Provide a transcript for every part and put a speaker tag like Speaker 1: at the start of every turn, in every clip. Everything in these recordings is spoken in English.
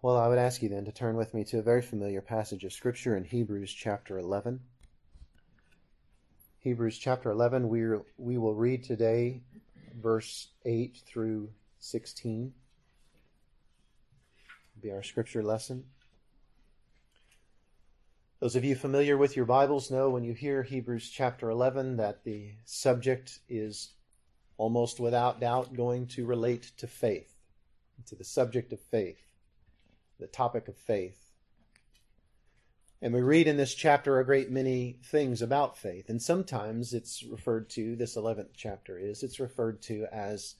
Speaker 1: Well, I would ask you then to turn with me to a very familiar passage of Scripture in Hebrews chapter 11. Hebrews chapter 11, we, we will read today verse 8 through 16. Be our scripture lesson. Those of you familiar with your Bibles know when you hear Hebrews chapter 11 that the subject is almost without doubt going to relate to faith, to the subject of faith the topic of faith. And we read in this chapter a great many things about faith. And sometimes it's referred to, this 11th chapter is, it's referred to as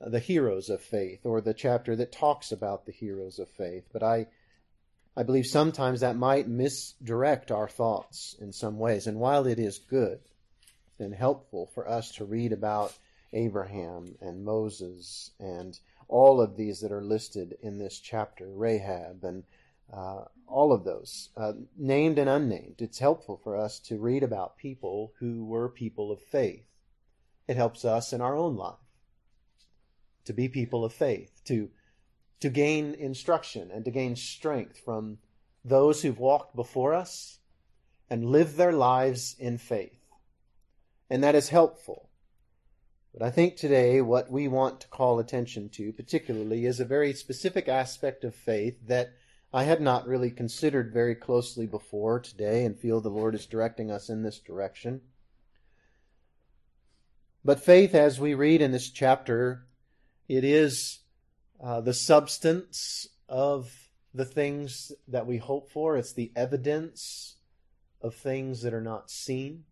Speaker 1: the heroes of faith or the chapter that talks about the heroes of faith. But I, I believe sometimes that might misdirect our thoughts in some ways. And while it is good and helpful for us to read about Abraham and Moses and all of these that are listed in this chapter, Rahab and uh, all of those, uh, named and unnamed. It's helpful for us to read about people who were people of faith. It helps us in our own life to be people of faith, to, to gain instruction and to gain strength from those who've walked before us and lived their lives in faith. And that is helpful. But I think today what we want to call attention to, particularly, is a very specific aspect of faith that I had not really considered very closely before today and feel the Lord is directing us in this direction. But faith, as we read in this chapter, it is uh, the substance of the things that we hope for. It's the evidence of things that are not seen.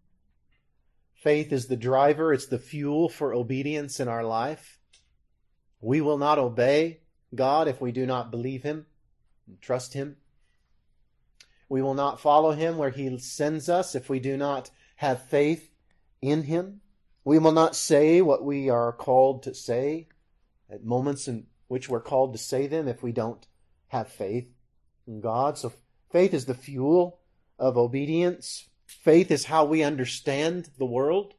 Speaker 1: Faith is the driver, it's the fuel for obedience in our life. We will not obey God if we do not believe Him and trust Him. We will not follow Him where He sends us if we do not have faith in Him. We will not say what we are called to say at moments in which we're called to say them if we don't have faith in God. So faith is the fuel of obedience. Faith is how we understand the world.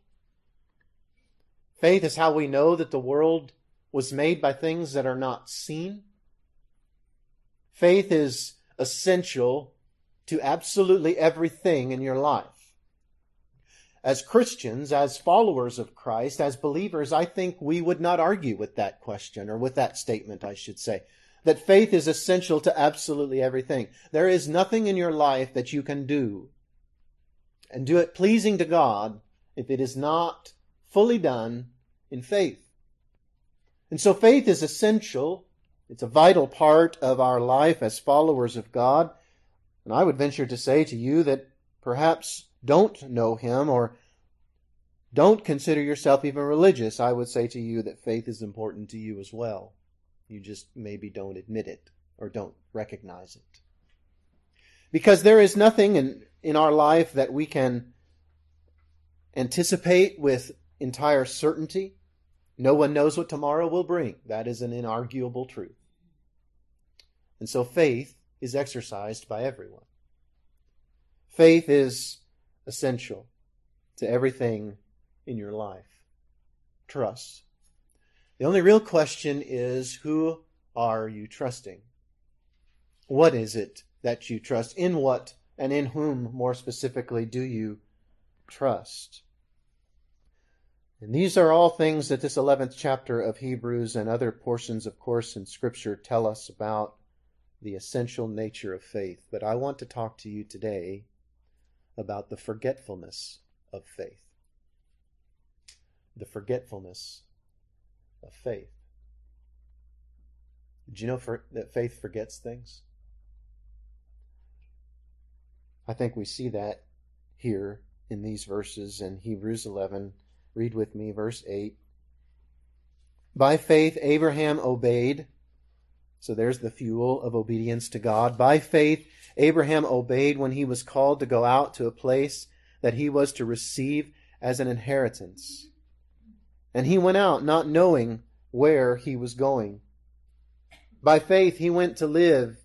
Speaker 1: Faith is how we know that the world was made by things that are not seen. Faith is essential to absolutely everything in your life. As Christians, as followers of Christ, as believers, I think we would not argue with that question, or with that statement, I should say, that faith is essential to absolutely everything. There is nothing in your life that you can do and do it pleasing to God if it is not fully done in faith. And so faith is essential. It's a vital part of our life as followers of God. And I would venture to say to you that perhaps don't know Him or don't consider yourself even religious. I would say to you that faith is important to you as well. You just maybe don't admit it or don't recognize it. Because there is nothing in, in our life that we can anticipate with entire certainty. No one knows what tomorrow will bring. That is an inarguable truth. And so faith is exercised by everyone. Faith is essential to everything in your life. Trust. The only real question is who are you trusting? What is it that you trust? In what and in whom, more specifically, do you trust? And these are all things that this 11th chapter of Hebrews and other portions, of course, in Scripture tell us about the essential nature of faith. But I want to talk to you today about the forgetfulness of faith. The forgetfulness of faith. Did you know for, that faith forgets things? I think we see that here in these verses in Hebrews 11. Read with me verse 8. By faith, Abraham obeyed. So there's the fuel of obedience to God. By faith, Abraham obeyed when he was called to go out to a place that he was to receive as an inheritance. And he went out not knowing where he was going. By faith, he went to live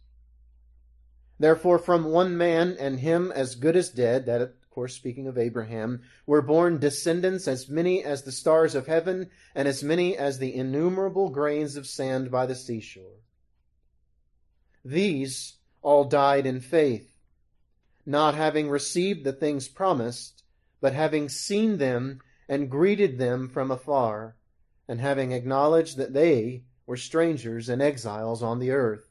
Speaker 1: Therefore, from one man, and him as good as dead, that of course speaking of Abraham, were born descendants as many as the stars of heaven, and as many as the innumerable grains of sand by the seashore. These all died in faith not having received the things promised, but having seen them and greeted them from afar, and having acknowledged that they were strangers and exiles on the earth.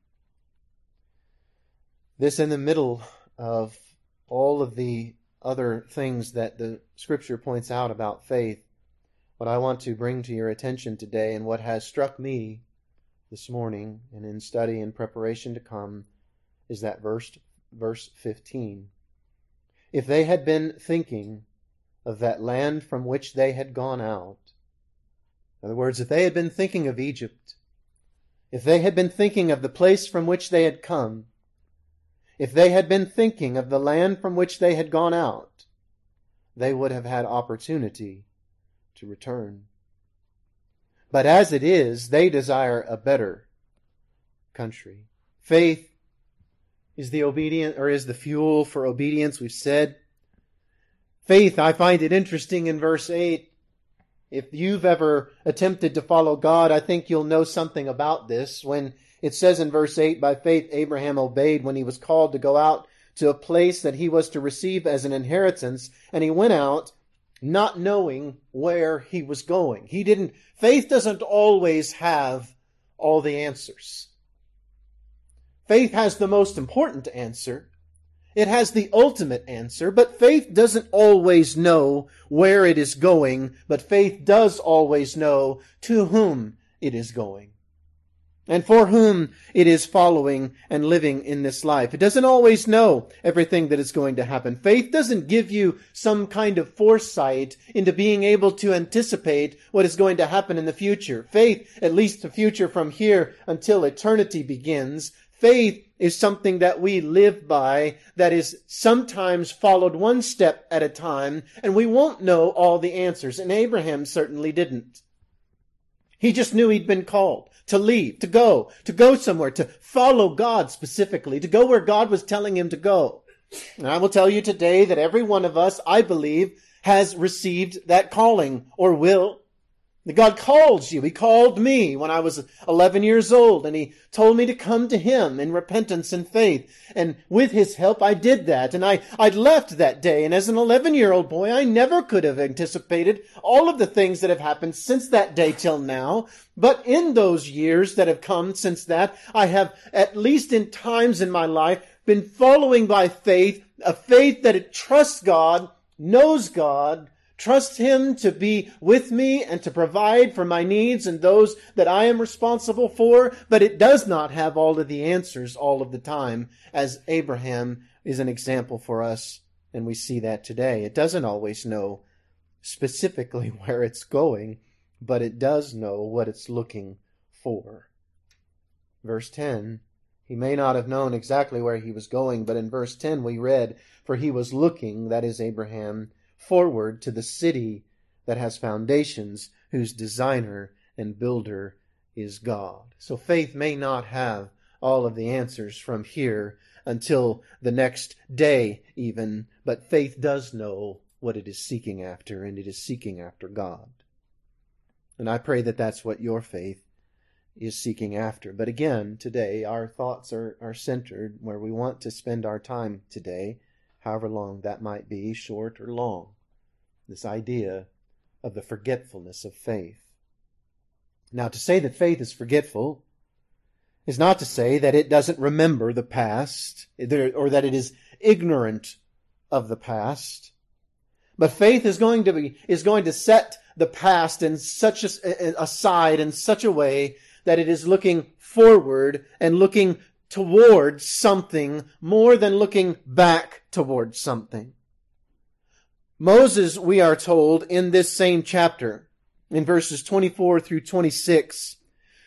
Speaker 1: This in the middle of all of the other things that the scripture points out about faith, what I want to bring to your attention today and what has struck me this morning and in study and preparation to come is that verse, verse 15. If they had been thinking of that land from which they had gone out, in other words, if they had been thinking of Egypt, if they had been thinking of the place from which they had come, if they had been thinking of the land from which they had gone out, they would have had opportunity to return. But as it is, they desire a better country. Faith is the obedient or is the fuel for obedience. We've said faith. I find it interesting in verse 8. If you've ever attempted to follow God, I think you'll know something about this. When it says in verse 8, by faith Abraham obeyed when he was called to go out to a place that he was to receive as an inheritance, and he went out not knowing where he was going. He didn't, faith doesn't always have all the answers. Faith has the most important answer. It has the ultimate answer, but faith doesn't always know where it is going, but faith does always know to whom it is going and for whom it is following and living in this life. It doesn't always know everything that is going to happen. Faith doesn't give you some kind of foresight into being able to anticipate what is going to happen in the future. Faith, at least the future from here until eternity begins, Faith is something that we live by that is sometimes followed one step at a time, and we won't know all the answers. And Abraham certainly didn't. He just knew he'd been called to leave, to go, to go somewhere, to follow God specifically, to go where God was telling him to go. And I will tell you today that every one of us, I believe, has received that calling or will God calls you. He called me when I was 11 years old and he told me to come to him in repentance and faith. And with his help, I did that. And I, I left that day. And as an 11 year old boy, I never could have anticipated all of the things that have happened since that day till now. But in those years that have come since that, I have, at least in times in my life, been following by faith, a faith that it trusts God, knows God, Trust Him to be with me and to provide for my needs and those that I am responsible for, but it does not have all of the answers all of the time, as Abraham is an example for us, and we see that today. It doesn't always know specifically where it's going, but it does know what it's looking for. Verse 10 he may not have known exactly where he was going, but in verse 10 we read, For he was looking, that is Abraham, forward to the city that has foundations, whose designer and builder is God. So faith may not have all of the answers from here until the next day, even, but faith does know what it is seeking after, and it is seeking after God. And I pray that that's what your faith is seeking after. But again, today, our thoughts are, are centered where we want to spend our time today however long that might be, short or long. This idea of the forgetfulness of faith. Now, to say that faith is forgetful is not to say that it doesn't remember the past or that it is ignorant of the past. But faith is going to be, is going to set the past in such a, aside in such a way that it is looking forward and looking towards something more than looking back towards something. Moses, we are told in this same chapter, in verses 24 through 26,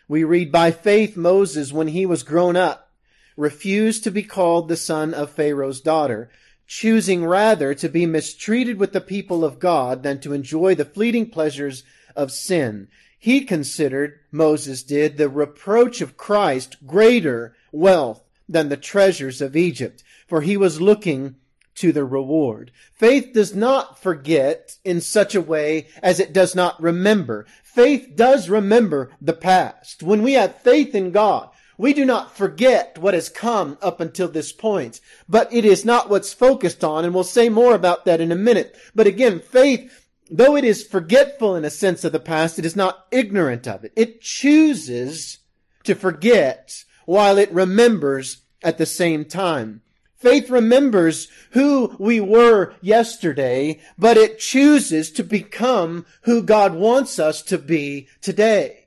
Speaker 1: we read, By faith Moses, when he was grown up, refused to be called the son of Pharaoh's daughter, choosing rather to be mistreated with the people of God than to enjoy the fleeting pleasures of sin. He considered, Moses did, the reproach of Christ greater wealth than the treasures of Egypt, for he was looking to the reward. Faith does not forget in such a way as it does not remember. Faith does remember the past. When we have faith in God, we do not forget what has come up until this point, but it is not what's focused on, and we'll say more about that in a minute. But again, faith, though it is forgetful in a sense of the past, it is not ignorant of it. It chooses to forget while it remembers at the same time. Faith remembers who we were yesterday, but it chooses to become who God wants us to be today.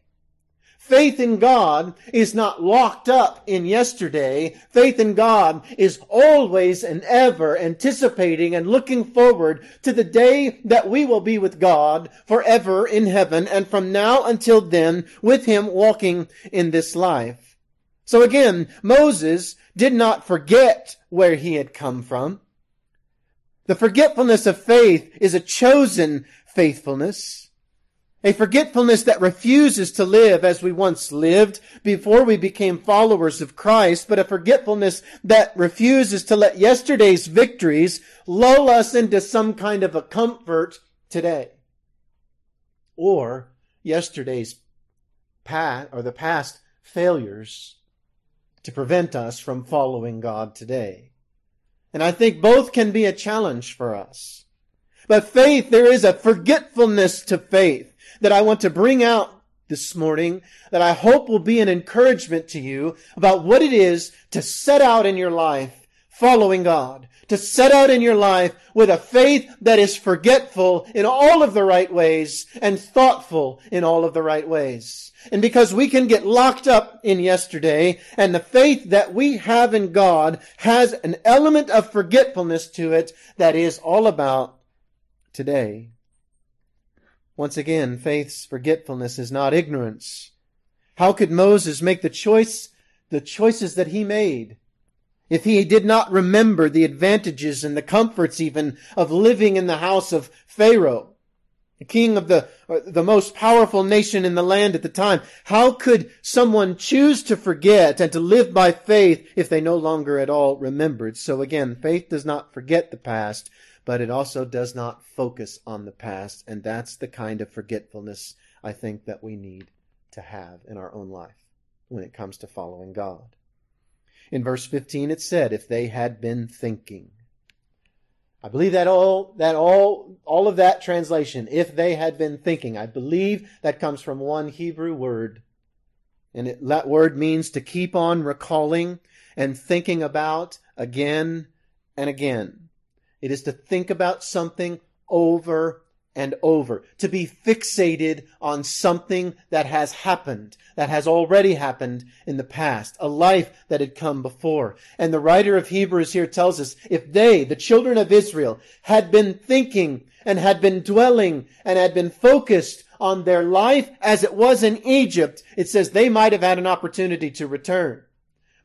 Speaker 1: Faith in God is not locked up in yesterday. Faith in God is always and ever anticipating and looking forward to the day that we will be with God forever in heaven and from now until then with Him walking in this life. So again, Moses did not forget where he had come from. The forgetfulness of faith is a chosen faithfulness. A forgetfulness that refuses to live as we once lived before we became followers of Christ, but a forgetfulness that refuses to let yesterday's victories lull us into some kind of a comfort today. Or yesterday's past, or the past failures to prevent us from following God today. And I think both can be a challenge for us. But faith, there is a forgetfulness to faith that I want to bring out this morning that I hope will be an encouragement to you about what it is to set out in your life following God, to set out in your life with a faith that is forgetful in all of the right ways and thoughtful in all of the right ways. And because we can get locked up in yesterday and the faith that we have in God has an element of forgetfulness to it that is all about today. Once again, faith's forgetfulness is not ignorance. How could Moses make the choice, the choices that he made? If he did not remember the advantages and the comforts even of living in the house of Pharaoh, the king of the, uh, the most powerful nation in the land at the time, how could someone choose to forget and to live by faith if they no longer at all remembered? So again, faith does not forget the past, but it also does not focus on the past. And that's the kind of forgetfulness I think that we need to have in our own life when it comes to following God. In verse 15 it said, if they had been thinking. I believe that all, that all, all of that translation, if they had been thinking, I believe that comes from one Hebrew word. And it, that word means to keep on recalling and thinking about again and again. It is to think about something over and over, to be fixated on something that has happened, that has already happened in the past, a life that had come before. And the writer of Hebrews here tells us if they, the children of Israel, had been thinking and had been dwelling and had been focused on their life as it was in Egypt, it says they might have had an opportunity to return.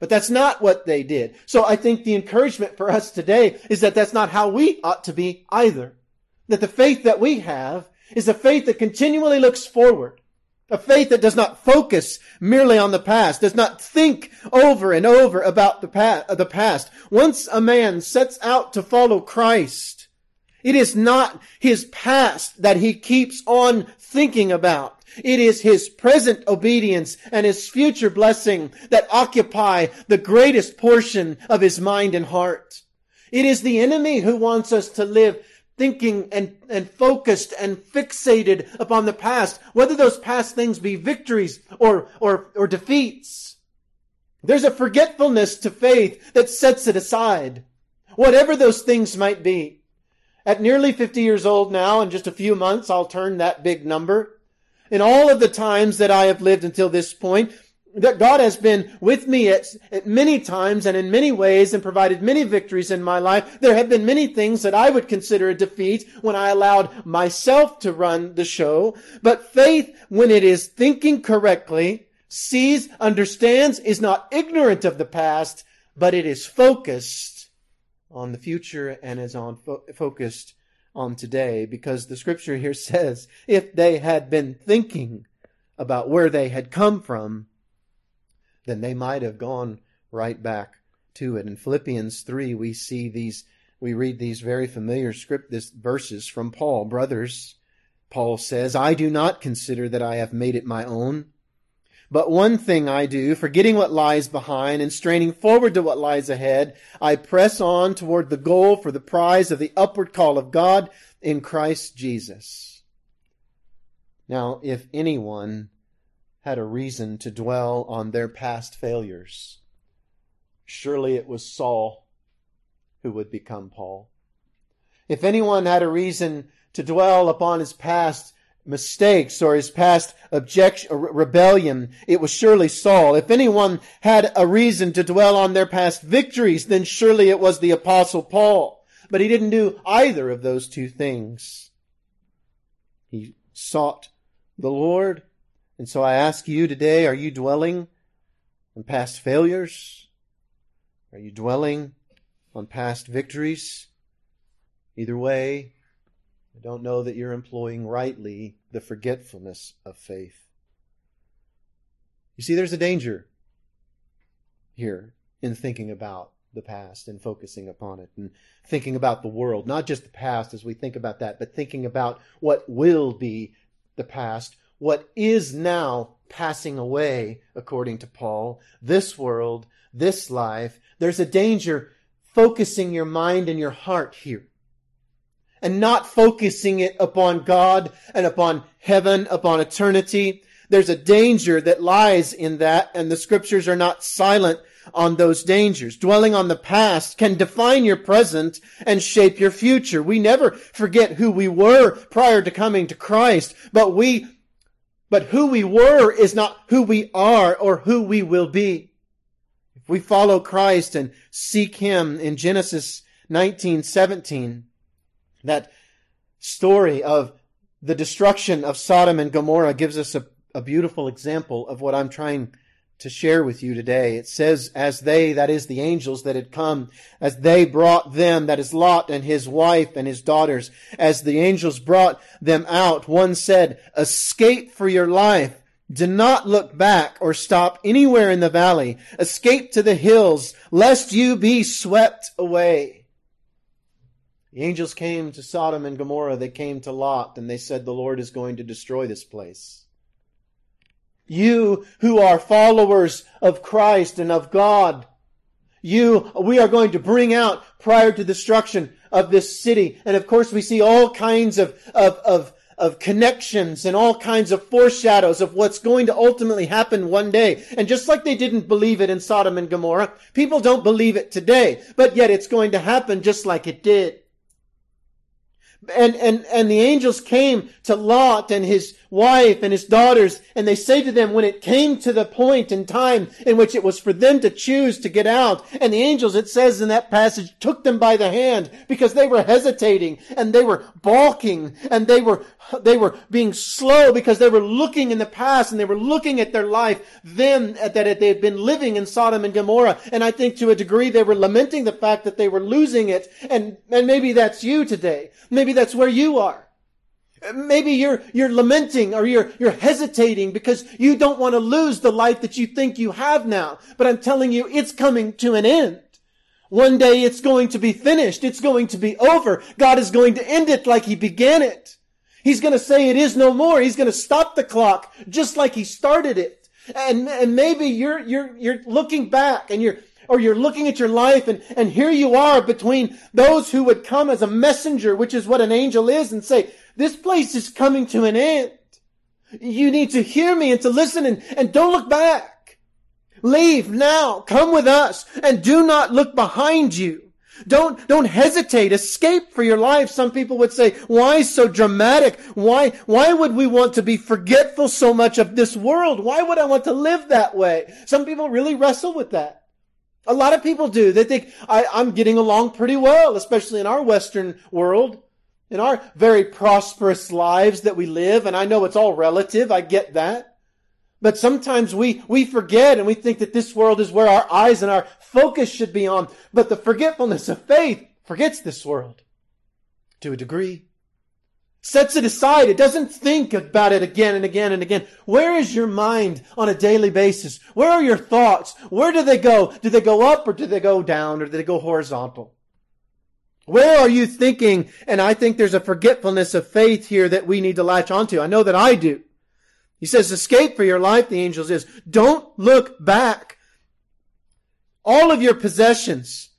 Speaker 1: But that's not what they did. So I think the encouragement for us today is that that's not how we ought to be either. That the faith that we have is a faith that continually looks forward. A faith that does not focus merely on the past, does not think over and over about the past, the past. Once a man sets out to follow Christ, it is not his past that he keeps on thinking about. It is his present obedience and his future blessing that occupy the greatest portion of his mind and heart. It is the enemy who wants us to live thinking and, and focused and fixated upon the past, whether those past things be victories or, or, or defeats. There's a forgetfulness to faith that sets it aside, whatever those things might be. At nearly 50 years old now, in just a few months, I'll turn that big number. In all of the times that I have lived until this point, that God has been with me at, at, many times and in many ways and provided many victories in my life. There have been many things that I would consider a defeat when I allowed myself to run the show. But faith, when it is thinking correctly, sees, understands, is not ignorant of the past, but it is focused on the future and is on fo- focused on today because the scripture here says if they had been thinking about where they had come from, then they might have gone right back to it. In Philippians 3, we see these, we read these very familiar script, this verses from Paul. Brothers, Paul says, I do not consider that I have made it my own. But one thing I do, forgetting what lies behind and straining forward to what lies ahead, I press on toward the goal for the prize of the upward call of God in Christ Jesus. Now, if anyone had a reason to dwell on their past failures. Surely it was Saul who would become Paul. If anyone had a reason to dwell upon his past mistakes or his past objection, uh, rebellion, it was surely Saul. If anyone had a reason to dwell on their past victories, then surely it was the apostle Paul. But he didn't do either of those two things. He sought the Lord and so I ask you today, are you dwelling on past failures? Are you dwelling on past victories? Either way, I don't know that you're employing rightly the forgetfulness of faith. You see, there's a danger here in thinking about the past and focusing upon it and thinking about the world, not just the past as we think about that, but thinking about what will be the past what is now passing away, according to Paul, this world, this life, there's a danger focusing your mind and your heart here and not focusing it upon God and upon heaven, upon eternity. There's a danger that lies in that and the scriptures are not silent on those dangers. Dwelling on the past can define your present and shape your future. We never forget who we were prior to coming to Christ, but we but who we were is not who we are or who we will be. If we follow Christ and seek Him in Genesis 19, 17, that story of the destruction of Sodom and Gomorrah gives us a, a beautiful example of what I'm trying to share with you today. It says, as they, that is the angels that had come, as they brought them, that is Lot and his wife and his daughters, as the angels brought them out, one said, escape for your life. Do not look back or stop anywhere in the valley. Escape to the hills, lest you be swept away. The angels came to Sodom and Gomorrah. They came to Lot and they said, the Lord is going to destroy this place. You who are followers of Christ and of God. You, we are going to bring out prior to destruction of this city. And of course we see all kinds of, of, of, of connections and all kinds of foreshadows of what's going to ultimately happen one day. And just like they didn't believe it in Sodom and Gomorrah, people don't believe it today, but yet it's going to happen just like it did. And, and, and the angels came to Lot and his wife and his daughters, and they say to them when it came to the point in time in which it was for them to choose to get out, and the angels, it says in that passage, took them by the hand because they were hesitating and they were balking and they were, they were being slow because they were looking in the past and they were looking at their life then at that they had been living in Sodom and Gomorrah. And I think to a degree they were lamenting the fact that they were losing it. And, and maybe that's you today. Maybe that's where you are. Maybe you're, you're lamenting or you're, you're hesitating because you don't want to lose the life that you think you have now. But I'm telling you, it's coming to an end. One day it's going to be finished. It's going to be over. God is going to end it like He began it. He's going to say it is no more. He's going to stop the clock just like He started it. And, and maybe you're, you're, you're looking back and you're, or you're looking at your life and, and here you are between those who would come as a messenger, which is what an angel is, and say, this place is coming to an end. You need to hear me and to listen and, and don't look back. Leave now. Come with us and do not look behind you. Don't, don't hesitate. Escape for your life. Some people would say, why so dramatic? Why, why would we want to be forgetful so much of this world? Why would I want to live that way? Some people really wrestle with that. A lot of people do. They think, I, I'm getting along pretty well, especially in our Western world, in our very prosperous lives that we live. And I know it's all relative. I get that. But sometimes we, we forget and we think that this world is where our eyes and our focus should be on. But the forgetfulness of faith forgets this world to a degree. Sets it aside. It doesn't think about it again and again and again. Where is your mind on a daily basis? Where are your thoughts? Where do they go? Do they go up or do they go down or do they go horizontal? Where are you thinking? And I think there's a forgetfulness of faith here that we need to latch onto. I know that I do. He says, escape for your life, the angels is. Don't look back. All of your possessions.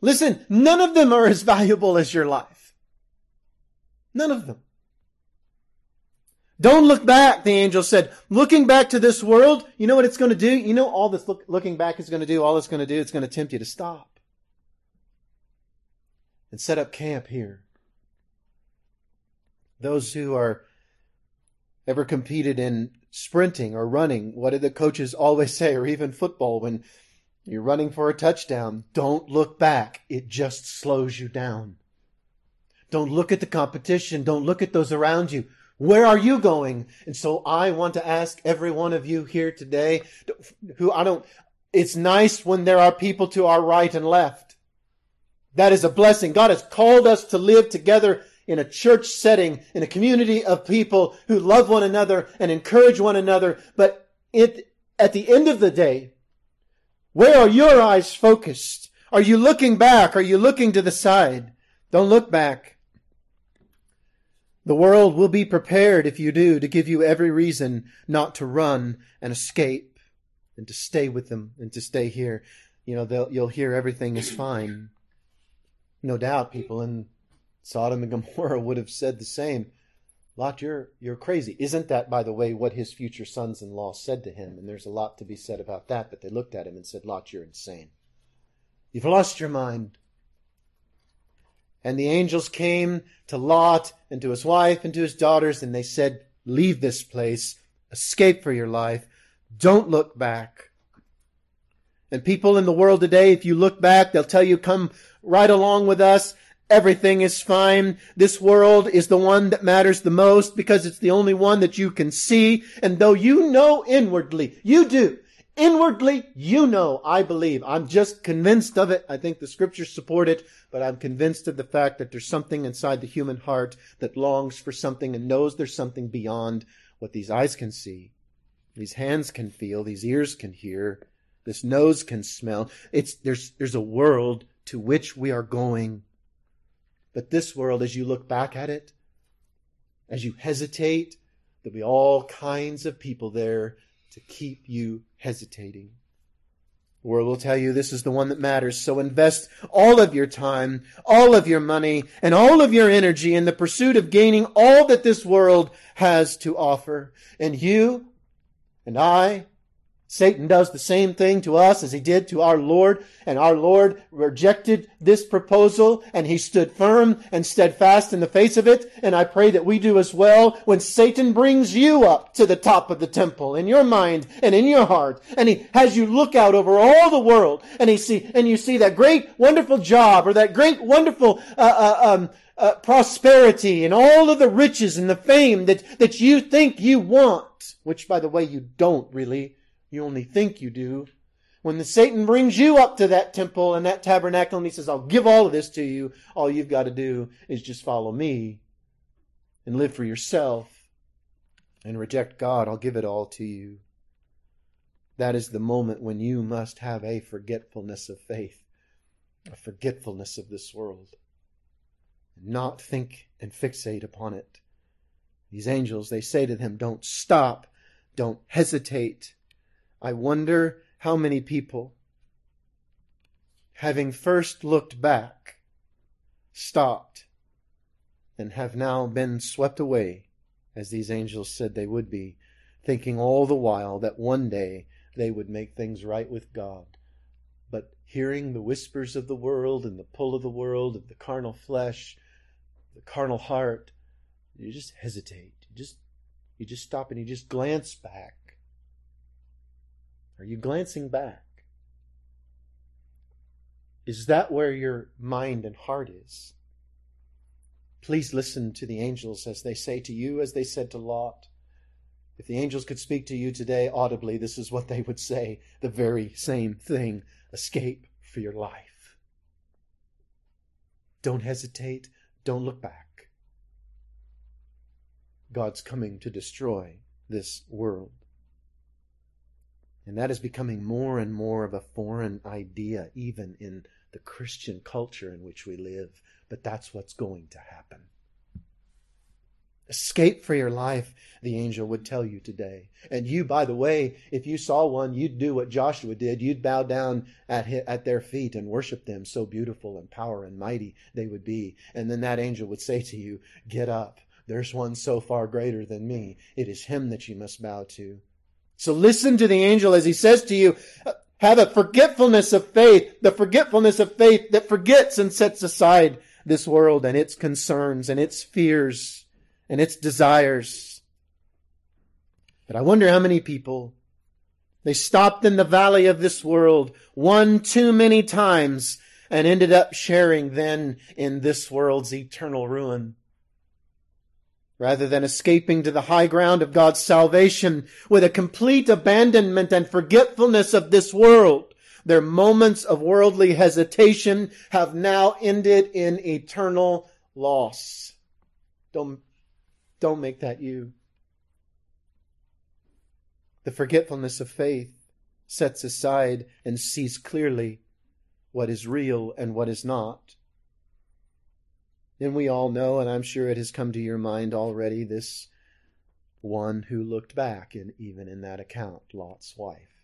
Speaker 1: Listen, none of them are as valuable as your life. None of them. Don't look back, the angel said. Looking back to this world, you know what it's going to do? You know all this look, looking back is going to do? All it's going to do, it's going to tempt you to stop and set up camp here. Those who are ever competed in sprinting or running, what did the coaches always say, or even football when you're running for a touchdown? Don't look back. It just slows you down. Don't look at the competition. Don't look at those around you. Where are you going? And so I want to ask every one of you here today who I don't, it's nice when there are people to our right and left. That is a blessing. God has called us to live together in a church setting, in a community of people who love one another and encourage one another. But it, at the end of the day, where are your eyes focused? Are you looking back? Are you looking to the side? Don't look back. The world will be prepared if you do to give you every reason not to run and escape and to stay with them and to stay here. You know, you'll hear everything is fine. No doubt people in Sodom and Gomorrah would have said the same. Lot, you're, you're crazy. Isn't that, by the way, what his future sons in law said to him? And there's a lot to be said about that, but they looked at him and said, Lot, you're insane. You've lost your mind. And the angels came to Lot and to his wife and to his daughters, and they said, Leave this place, escape for your life, don't look back. And people in the world today, if you look back, they'll tell you, Come right along with us. Everything is fine. This world is the one that matters the most because it's the only one that you can see. And though you know inwardly, you do. Inwardly, you know, I believe. I'm just convinced of it. I think the scriptures support it, but I'm convinced of the fact that there's something inside the human heart that longs for something and knows there's something beyond what these eyes can see, these hands can feel, these ears can hear, this nose can smell. It's, there's, there's a world to which we are going but this world, as you look back at it, as you hesitate, there'll be all kinds of people there to keep you hesitating. The world will tell you this is the one that matters. So invest all of your time, all of your money, and all of your energy in the pursuit of gaining all that this world has to offer. And you and I Satan does the same thing to us as he did to our Lord, and our Lord rejected this proposal, and he stood firm and steadfast in the face of it, and I pray that we do as well when Satan brings you up to the top of the temple in your mind and in your heart, and he has you look out over all the world, and he see, and you see that great wonderful job, or that great wonderful, uh, uh, um, uh, prosperity and all of the riches and the fame that, that you think you want, which by the way you don't really, you only think you do. When the Satan brings you up to that temple and that tabernacle and he says, I'll give all of this to you, all you've got to do is just follow me and live for yourself and reject God. I'll give it all to you. That is the moment when you must have a forgetfulness of faith, a forgetfulness of this world, not think and fixate upon it. These angels, they say to them, don't stop, don't hesitate I wonder how many people, having first looked back, stopped and have now been swept away, as these angels said they would be, thinking all the while that one day they would make things right with God. but hearing the whispers of the world and the pull of the world, of the carnal flesh, the carnal heart, you just hesitate. You just you just stop and you just glance back. Are you glancing back? Is that where your mind and heart is? Please listen to the angels as they say to you, as they said to Lot. If the angels could speak to you today audibly, this is what they would say the very same thing escape for your life. Don't hesitate, don't look back. God's coming to destroy this world. And that is becoming more and more of a foreign idea, even in the Christian culture in which we live. But that's what's going to happen. Escape for your life, the angel would tell you today. And you, by the way, if you saw one, you'd do what Joshua did. You'd bow down at, his, at their feet and worship them. So beautiful and power and mighty they would be. And then that angel would say to you, Get up. There's one so far greater than me. It is him that you must bow to. So listen to the angel as he says to you, have a forgetfulness of faith, the forgetfulness of faith that forgets and sets aside this world and its concerns and its fears and its desires. But I wonder how many people they stopped in the valley of this world one too many times and ended up sharing then in this world's eternal ruin. Rather than escaping to the high ground of God's salvation with a complete abandonment and forgetfulness of this world, their moments of worldly hesitation have now ended in eternal loss. Don't don't make that you. The forgetfulness of faith sets aside and sees clearly what is real and what is not. Then we all know, and I'm sure it has come to your mind already, this one who looked back, and even in that account, Lot's wife.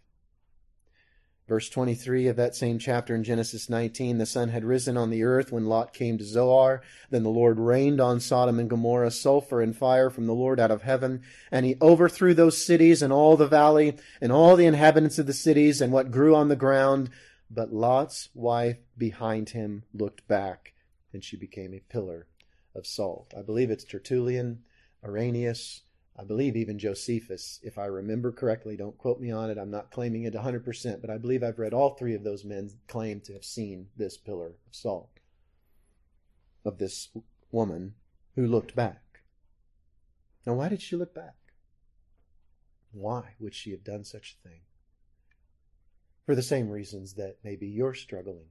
Speaker 1: Verse 23 of that same chapter in Genesis 19, the sun had risen on the earth when Lot came to Zoar. Then the Lord rained on Sodom and Gomorrah sulfur and fire from the Lord out of heaven. And he overthrew those cities and all the valley and all the inhabitants of the cities and what grew on the ground. But Lot's wife behind him looked back and she became a pillar of salt. I believe it's Tertullian, Irenaeus, I believe even Josephus, if I remember correctly, don't quote me on it, I'm not claiming it 100%, but I believe I've read all three of those men claim to have seen this pillar of salt, of this woman who looked back. Now, why did she look back? Why would she have done such a thing? For the same reasons that maybe you're struggling,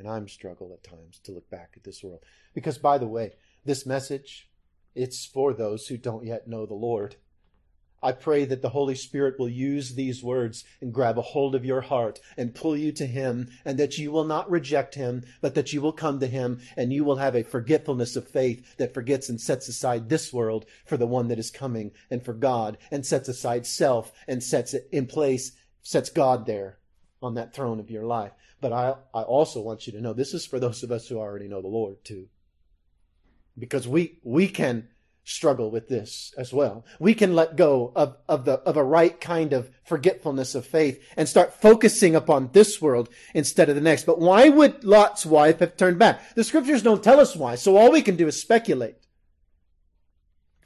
Speaker 1: and I'm struggle at times to look back at this world. Because, by the way, this message, it's for those who don't yet know the Lord. I pray that the Holy Spirit will use these words and grab a hold of your heart and pull you to Him, and that you will not reject Him, but that you will come to Him and you will have a forgetfulness of faith that forgets and sets aside this world for the one that is coming and for God and sets aside self and sets it in place, sets God there on that throne of your life. But I, I also want you to know this is for those of us who already know the Lord too because we we can struggle with this as well. We can let go of, of the of a right kind of forgetfulness of faith and start focusing upon this world instead of the next. But why would Lot's wife have turned back? The scriptures don't tell us why, so all we can do is speculate.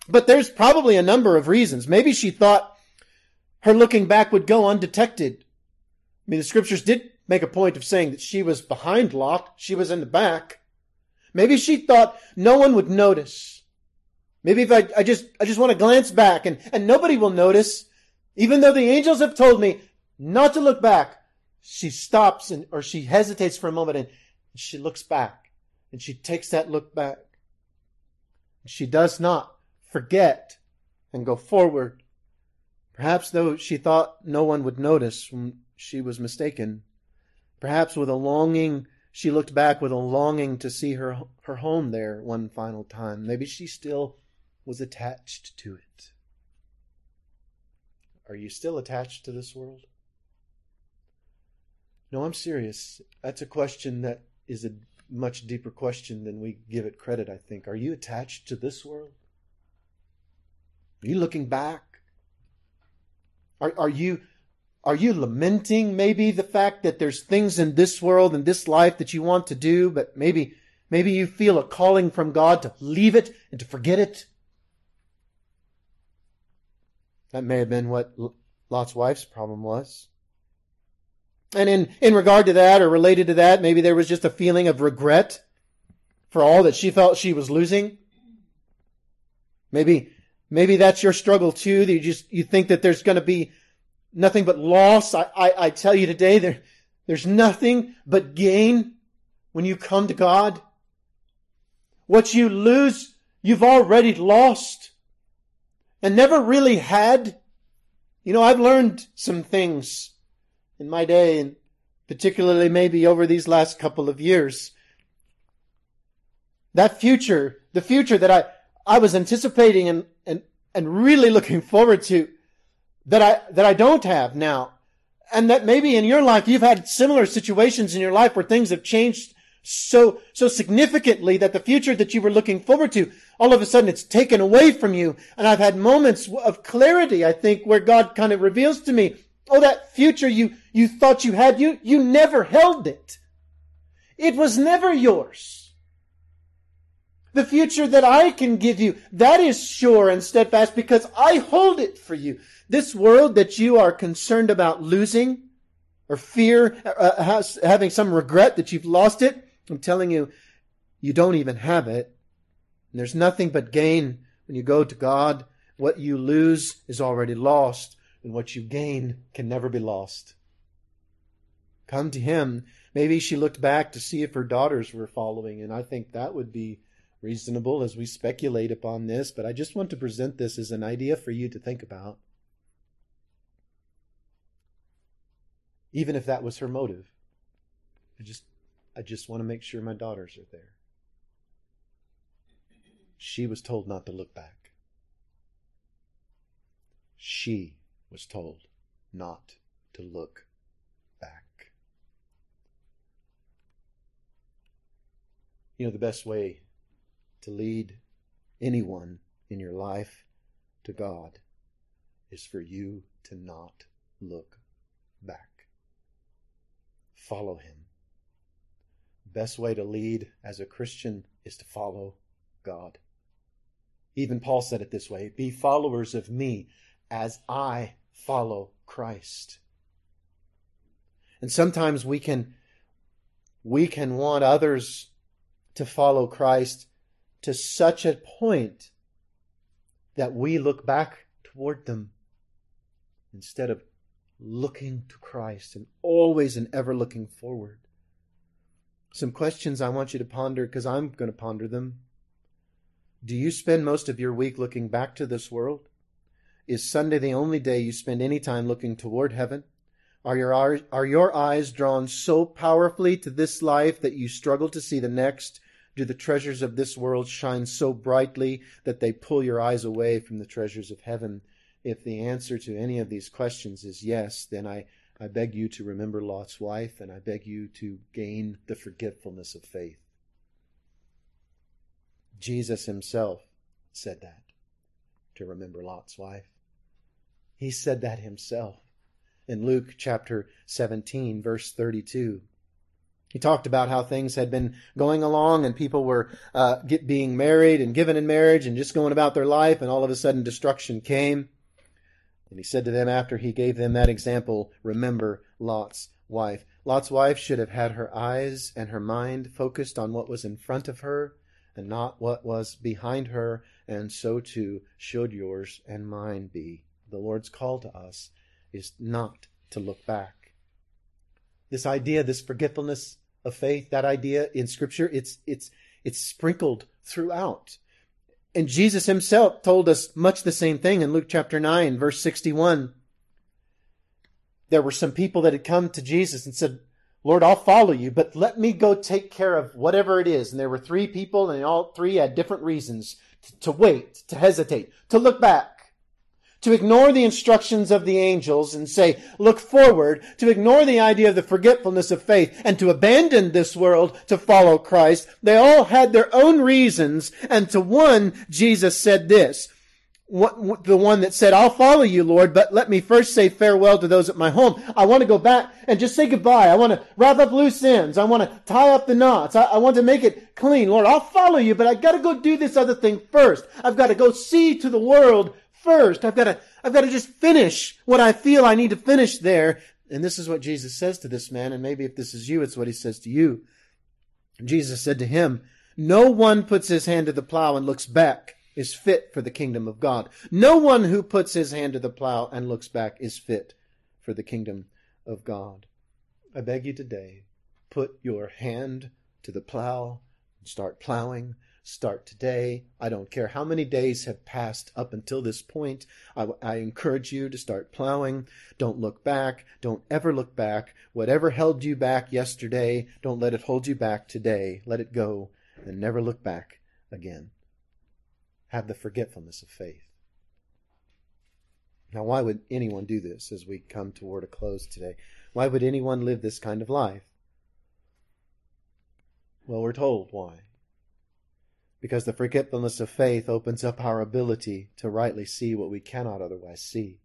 Speaker 1: But there's probably a number of reasons. Maybe she thought her looking back would go undetected. I mean, the scriptures did make a point of saying that she was behind Lot, she was in the back. Maybe she thought no one would notice. Maybe if I, I just, I just want to glance back and, and nobody will notice, even though the angels have told me not to look back. She stops and, or she hesitates for a moment and she looks back and she takes that look back. She does not forget and go forward. Perhaps though she thought no one would notice she was mistaken. Perhaps with a longing she looked back with a longing to see her her home there one final time. Maybe she still was attached to it. Are you still attached to this world? No, I'm serious. That's a question that is a much deeper question than we give it credit, I think. Are you attached to this world? Are you looking back? Are, are you Are you lamenting maybe the fact that there's things in this world and this life that you want to do, but maybe, maybe you feel a calling from God to leave it and to forget it? That may have been what Lot's wife's problem was. And in, in regard to that or related to that, maybe there was just a feeling of regret for all that she felt she was losing. Maybe, maybe that's your struggle too, that you just, you think that there's going to be nothing but loss. I, I, I tell you today, there, there's nothing but gain when you come to God. What you lose, you've already lost and never really had. You know, I've learned some things in my day and particularly maybe over these last couple of years. That future, the future that I, I was anticipating and, and, and really looking forward to, that I, that I don't have now. And that maybe in your life you've had similar situations in your life where things have changed so, so significantly that the future that you were looking forward to, all of a sudden it's taken away from you. And I've had moments of clarity, I think, where God kind of reveals to me, oh, that future you, you thought you had, you, you never held it. It was never yours. The future that I can give you, that is sure and steadfast because I hold it for you. This world that you are concerned about losing or fear, uh, has, having some regret that you've lost it, I'm telling you, you don't even have it. And there's nothing but gain when you go to God. What you lose is already lost, and what you gain can never be lost. Come to Him. Maybe she looked back to see if her daughters were following, and I think that would be reasonable as we speculate upon this, but I just want to present this as an idea for you to think about. Even if that was her motive. I just I just want to make sure my daughters are there. She was told not to look back. She was told not to look back. You know, the best way to lead anyone in your life to God is for you to not look back. Follow Him. Best way to lead as a Christian is to follow God. Even Paul said it this way Be followers of me as I follow Christ. And sometimes we can we can want others to follow Christ to such a point that we look back toward them instead of looking to Christ and always and ever looking forward. Some questions I want you to ponder because I'm going to ponder them. Do you spend most of your week looking back to this world? Is Sunday the only day you spend any time looking toward heaven? Are your, are your eyes drawn so powerfully to this life that you struggle to see the next do the treasures of this world shine so brightly that they pull your eyes away from the treasures of heaven? If the answer to any of these questions is yes, then I, I beg you to remember Lot's wife and I beg you to gain the forgetfulness of faith. Jesus himself said that to remember Lot's wife. He said that himself in Luke chapter 17, verse 32. He talked about how things had been going along and people were uh, get, being married and given in marriage and just going about their life, and all of a sudden destruction came. And he said to them after he gave them that example, Remember Lot's wife. Lot's wife should have had her eyes and her mind focused on what was in front of her and not what was behind her, and so too should yours and mine be. The Lord's call to us is not to look back. This idea, this forgetfulness of faith, that idea in scripture, it's, it's, it's sprinkled throughout. And Jesus himself told us much the same thing in Luke chapter 9, verse 61. There were some people that had come to Jesus and said, Lord, I'll follow you, but let me go take care of whatever it is. And there were three people, and all three had different reasons to wait, to hesitate, to look back to ignore the instructions of the angels and say, look forward, to ignore the idea of the forgetfulness of faith, and to abandon this world to follow Christ. They all had their own reasons, and to one, Jesus said this, the one that said, I'll follow you, Lord, but let me first say farewell to those at my home. I want to go back and just say goodbye. I want to wrap up loose ends. I want to tie up the knots. I want to make it clean. Lord, I'll follow you, but I've got to go do this other thing first. I've got to go see to the world first. I've got to, I've got to just finish what I feel I need to finish there. And this is what Jesus says to this man. And maybe if this is you, it's what he says to you. Jesus said to him, no one puts his hand to the plow and looks back is fit for the kingdom of God. No one who puts his hand to the plow and looks back is fit for the kingdom of God. I beg you today, put your hand to the plow and start plowing. Start today. I don't care how many days have passed up until this point. I, I encourage you to start plowing. Don't look back. Don't ever look back. Whatever held you back yesterday, don't let it hold you back today. Let it go and never look back again have the forgetfulness of faith. Now, why would anyone do this as we come toward a close today? Why would anyone live this kind of life? Well, we're told why. Because the forgetfulness of faith opens up our ability to rightly see what we cannot otherwise see.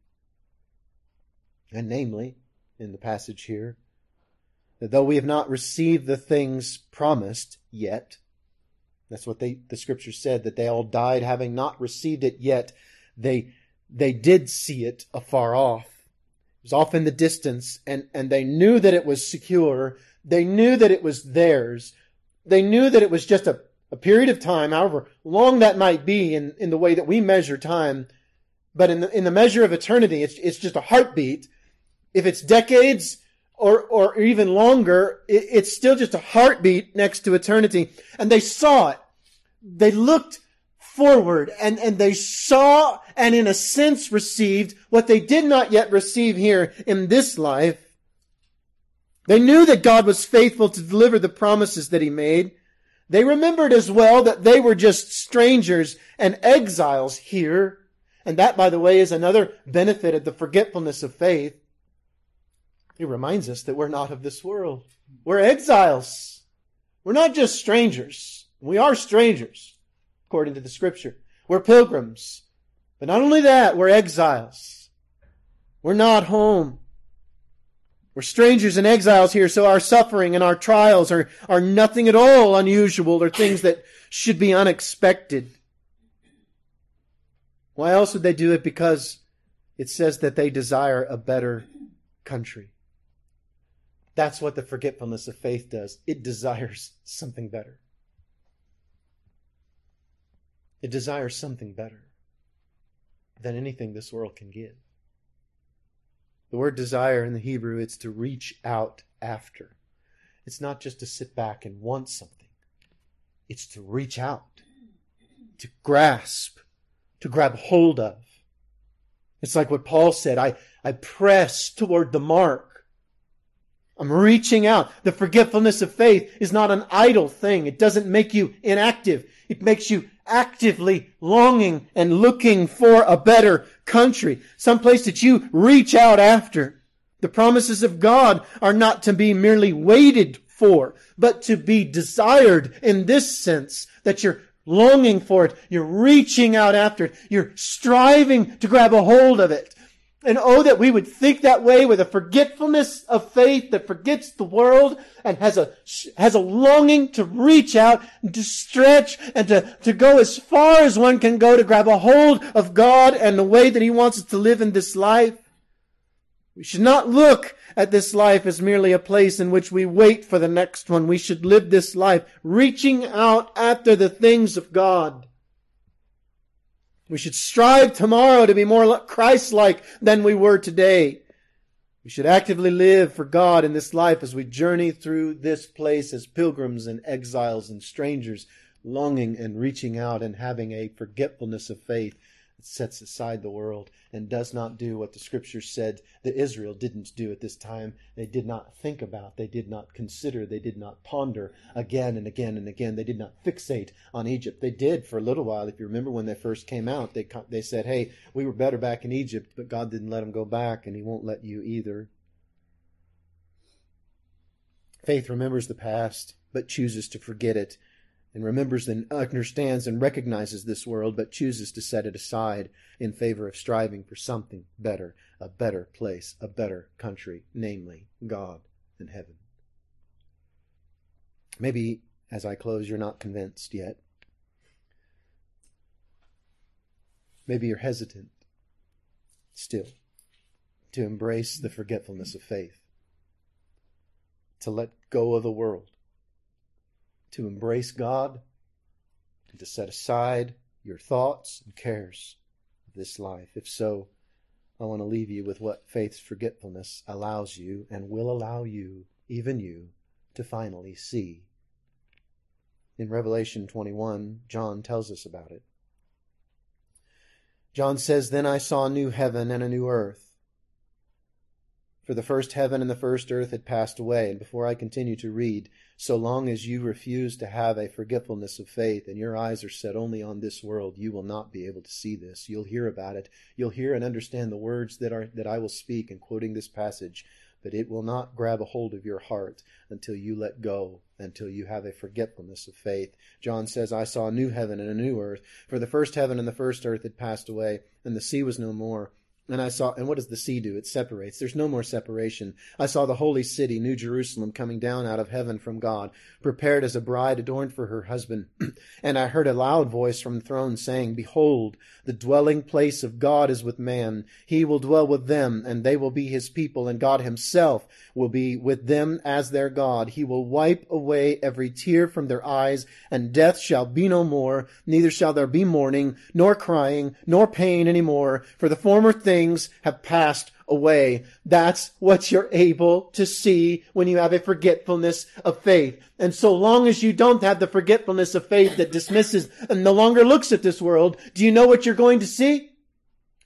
Speaker 1: And namely, in the passage here, that though we have not received the things promised yet, that's what they, the scripture said, that they all died having not received it yet. They, they did see it afar off. It was off in the distance and, and they knew that it was secure. They knew that it was theirs. They knew that it was just a, a period of time, however long that might be in, in the way that we measure time. But in the, in the measure of eternity, it's, it's just a heartbeat. If it's decades, or, or even longer, it, it's still just a heartbeat next to eternity. And they saw it. They looked forward and, and they saw and in a sense received what they did not yet receive here in this life. They knew that God was faithful to deliver the promises that he made. They remembered as well that they were just strangers and exiles here. And that, by the way, is another benefit of the forgetfulness of faith. It reminds us that we're not of this world. We're exiles. We're not just strangers. We are strangers, according to the scripture. We're pilgrims. But not only that, we're exiles. We're not home. We're strangers and exiles here, so our suffering and our trials are, are nothing at all unusual or things that should be unexpected. Why else would they do it? Because it says that they desire a better country. That's what the forgetfulness of faith does. It desires something better. It desires something better than anything this world can give. The word desire in the Hebrew, it's to reach out after. It's not just to sit back and want something. It's to reach out, to grasp, to grab hold of. It's like what Paul said, I, I press toward the mark I'm reaching out. The forgetfulness of faith is not an idle thing. It doesn't make you inactive. It makes you actively longing and looking for a better country, some place that you reach out after. The promises of God are not to be merely waited for, but to be desired in this sense that you're longing for it. You're reaching out after it. You're striving to grab a hold of it. And oh, that we would think that way with a forgetfulness of faith that forgets the world and has a, has a longing to reach out and to stretch and to, to go as far as one can go to grab a hold of God and the way that He wants us to live in this life. We should not look at this life as merely a place in which we wait for the next one. We should live this life reaching out after the things of God. We should strive tomorrow to be more Christ-like than we were today. We should actively live for God in this life as we journey through this place as pilgrims and exiles and strangers, longing and reaching out and having a forgetfulness of faith sets aside the world and does not do what the scriptures said that Israel didn't do at this time. They did not think about, they did not consider, they did not ponder again and again and again. They did not fixate on Egypt. They did for a little while. If you remember when they first came out, they, they said, hey, we were better back in Egypt, but God didn't let them go back and he won't let you either. Faith remembers the past, but chooses to forget it and remembers and understands and recognizes this world, but chooses to set it aside in favor of striving for something better, a better place, a better country, namely God and heaven. Maybe as I close, you're not convinced yet. Maybe you're hesitant still to embrace the forgetfulness of faith, to let go of the world, to embrace God, and to set aside your thoughts and cares of this life. If so, I want to leave you with what faith's forgetfulness allows you and will allow you, even you, to finally see. In Revelation 21, John tells us about it. John says, Then I saw a new heaven and a new earth. For the first heaven and the first earth had passed away. And before I continue to read, so long as you refuse to have a forgetfulness of faith and your eyes are set only on this world, you will not be able to see this. You'll hear about it. You'll hear and understand the words that are that I will speak in quoting this passage, but it will not grab a hold of your heart until you let go, until you have a forgetfulness of faith. John says, I saw a new heaven and a new earth, for the first heaven and the first earth had passed away, and the sea was no more. And I saw, and what does the sea do? It separates. There's no more separation. I saw the holy city, New Jerusalem, coming down out of heaven from God, prepared as a bride adorned for her husband. and I heard a loud voice from the throne saying, Behold, the dwelling place of God is with man. He will dwell with them, and they will be his people, and God himself will be with them as their God. He will wipe away every tear from their eyes, and death shall be no more, neither shall there be mourning, nor crying, nor pain any more, for the former things things have passed away. That's what you're able to see when you have a forgetfulness of faith. And so long as you don't have the forgetfulness of faith that dismisses and no longer looks at this world, do you know what you're going to see?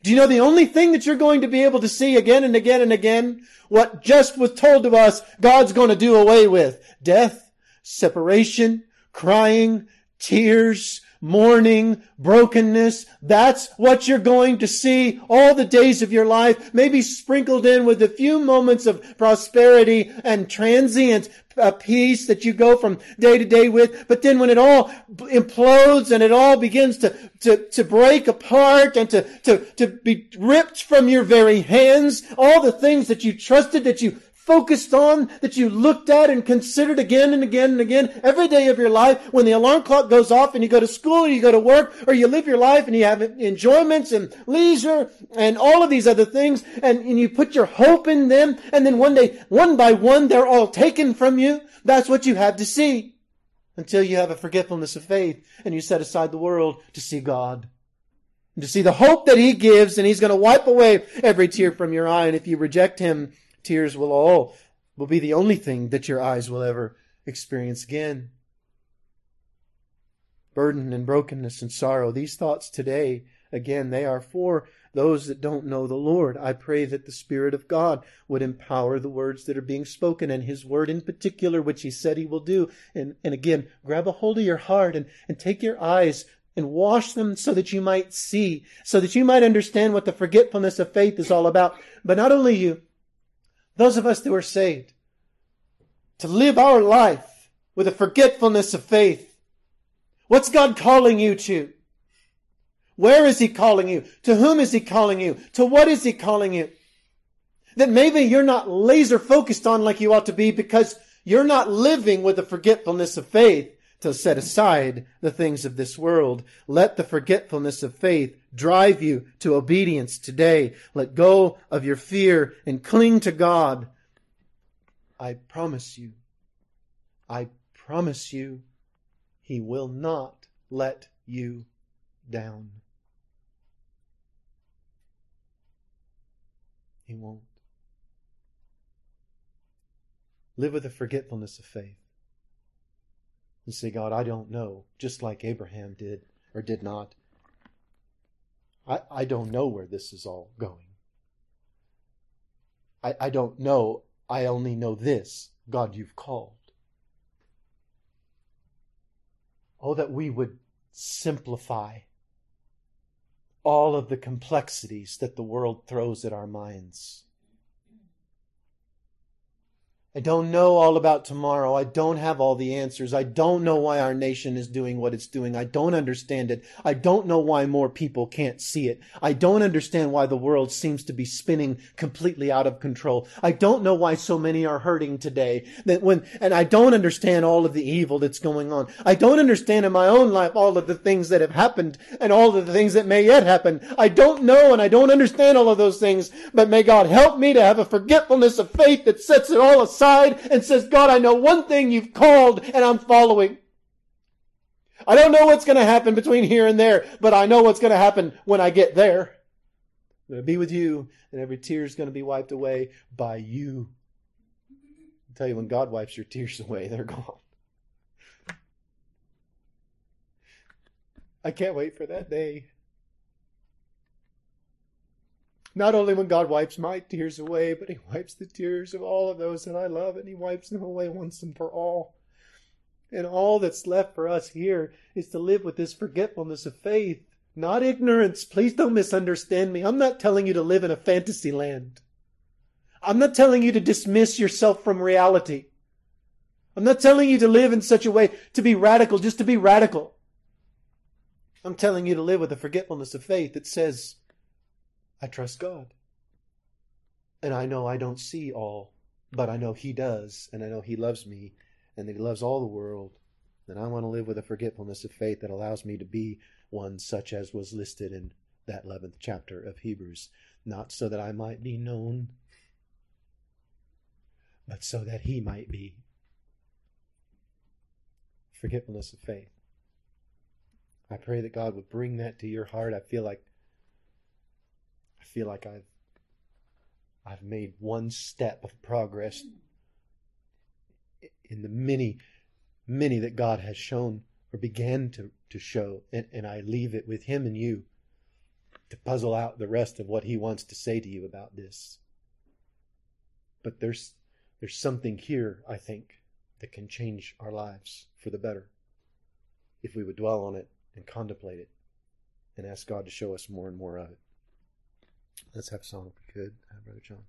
Speaker 1: Do you know the only thing that you're going to be able to see again and again and again? What just was told to us God's going to do away with. Death, separation, crying, tears, mourning, brokenness. That's what you're going to see all the days of your life, maybe sprinkled in with a few moments of prosperity and transient uh, peace that you go from day to day with. But then when it all implodes and it all begins to, to, to break apart and to, to, to be ripped from your very hands, all the things that you trusted, that you focused on, that you looked at and considered again and again and again every day of your life when the alarm clock goes off and you go to school or you go to work or you live your life and you have enjoyments and leisure and all of these other things and, and you put your hope in them and then one day, one by one, they're all taken from you. That's what you have to see until you have a forgetfulness of faith and you set aside the world to see God. To see the hope that He gives and He's going to wipe away every tear from your eye. And if you reject Him, Tears will all will be the only thing that your eyes will ever experience again. Burden and brokenness and sorrow. These thoughts today, again, they are for those that don't know the Lord. I pray that the Spirit of God would empower the words that are being spoken and His word in particular, which He said He will do. And, and again, grab a hold of your heart and, and take your eyes and wash them so that you might see, so that you might understand what the forgetfulness of faith is all about. But not only you, those of us that were saved, to live our life with a forgetfulness of faith. What's God calling you to? Where is He calling you? To whom is He calling you? To what is He calling you? That maybe you're not laser focused on like you ought to be because you're not living with a forgetfulness of faith to set aside the things of this world. Let the forgetfulness of faith drive you to obedience today. Let go of your fear and cling to God. I promise you, I promise you, He will not let you down. He won't. Live with a forgetfulness of faith and say, God, I don't know, just like Abraham did or did not. I, I don't know where this is all going. I, I don't know. I only know this God, you've called. Oh, that we would simplify all of the complexities that the world throws at our minds I don't know all about tomorrow. I don't have all the answers. I don't know why our nation is doing what it's doing. I don't understand it. I don't know why more people can't see it. I don't understand why the world seems to be spinning completely out of control. I don't know why so many are hurting today. That when, and I don't understand all of the evil that's going on. I don't understand in my own life all of the things that have happened and all of the things that may yet happen. I don't know and I don't understand all of those things, but may God help me to have a forgetfulness of faith that sets it all aside aside and says, God, I know one thing you've called and I'm following. I don't know what's going to happen between here and there, but I know what's going to happen when I get there. I'm going to be with you and every tear is going to be wiped away by you. I tell you, when God wipes your tears away, they're gone. I can't wait for that day. Not only when God wipes my tears away, but He wipes the tears of all of those that I love, and He wipes them away once and for all. And all that's left for us here is to live with this forgetfulness of faith, not ignorance. Please don't misunderstand me. I'm not telling you to live in a fantasy land. I'm not telling you to dismiss yourself from reality. I'm not telling you to live in such a way to be radical, just to be radical. I'm telling you to live with a forgetfulness of faith that says, I trust God. And I know I don't see all, but I know He does, and I know He loves me, and that He loves all the world. And I want to live with a forgetfulness of faith that allows me to be one such as was listed in that 11th chapter of Hebrews, not so that I might be known, but so that He might be. Forgetfulness of faith. I pray that God would bring that to your heart. I feel like feel like I've I've made one step of progress in the many, many that God has shown or began to, to show. And, and I leave it with Him and you to puzzle out the rest of what He wants to say to you about this. But there's there's something here, I think, that can change our lives for the better if we would dwell on it and contemplate it and ask God to show us more and more of it. Let's have a song if we could, Brother John.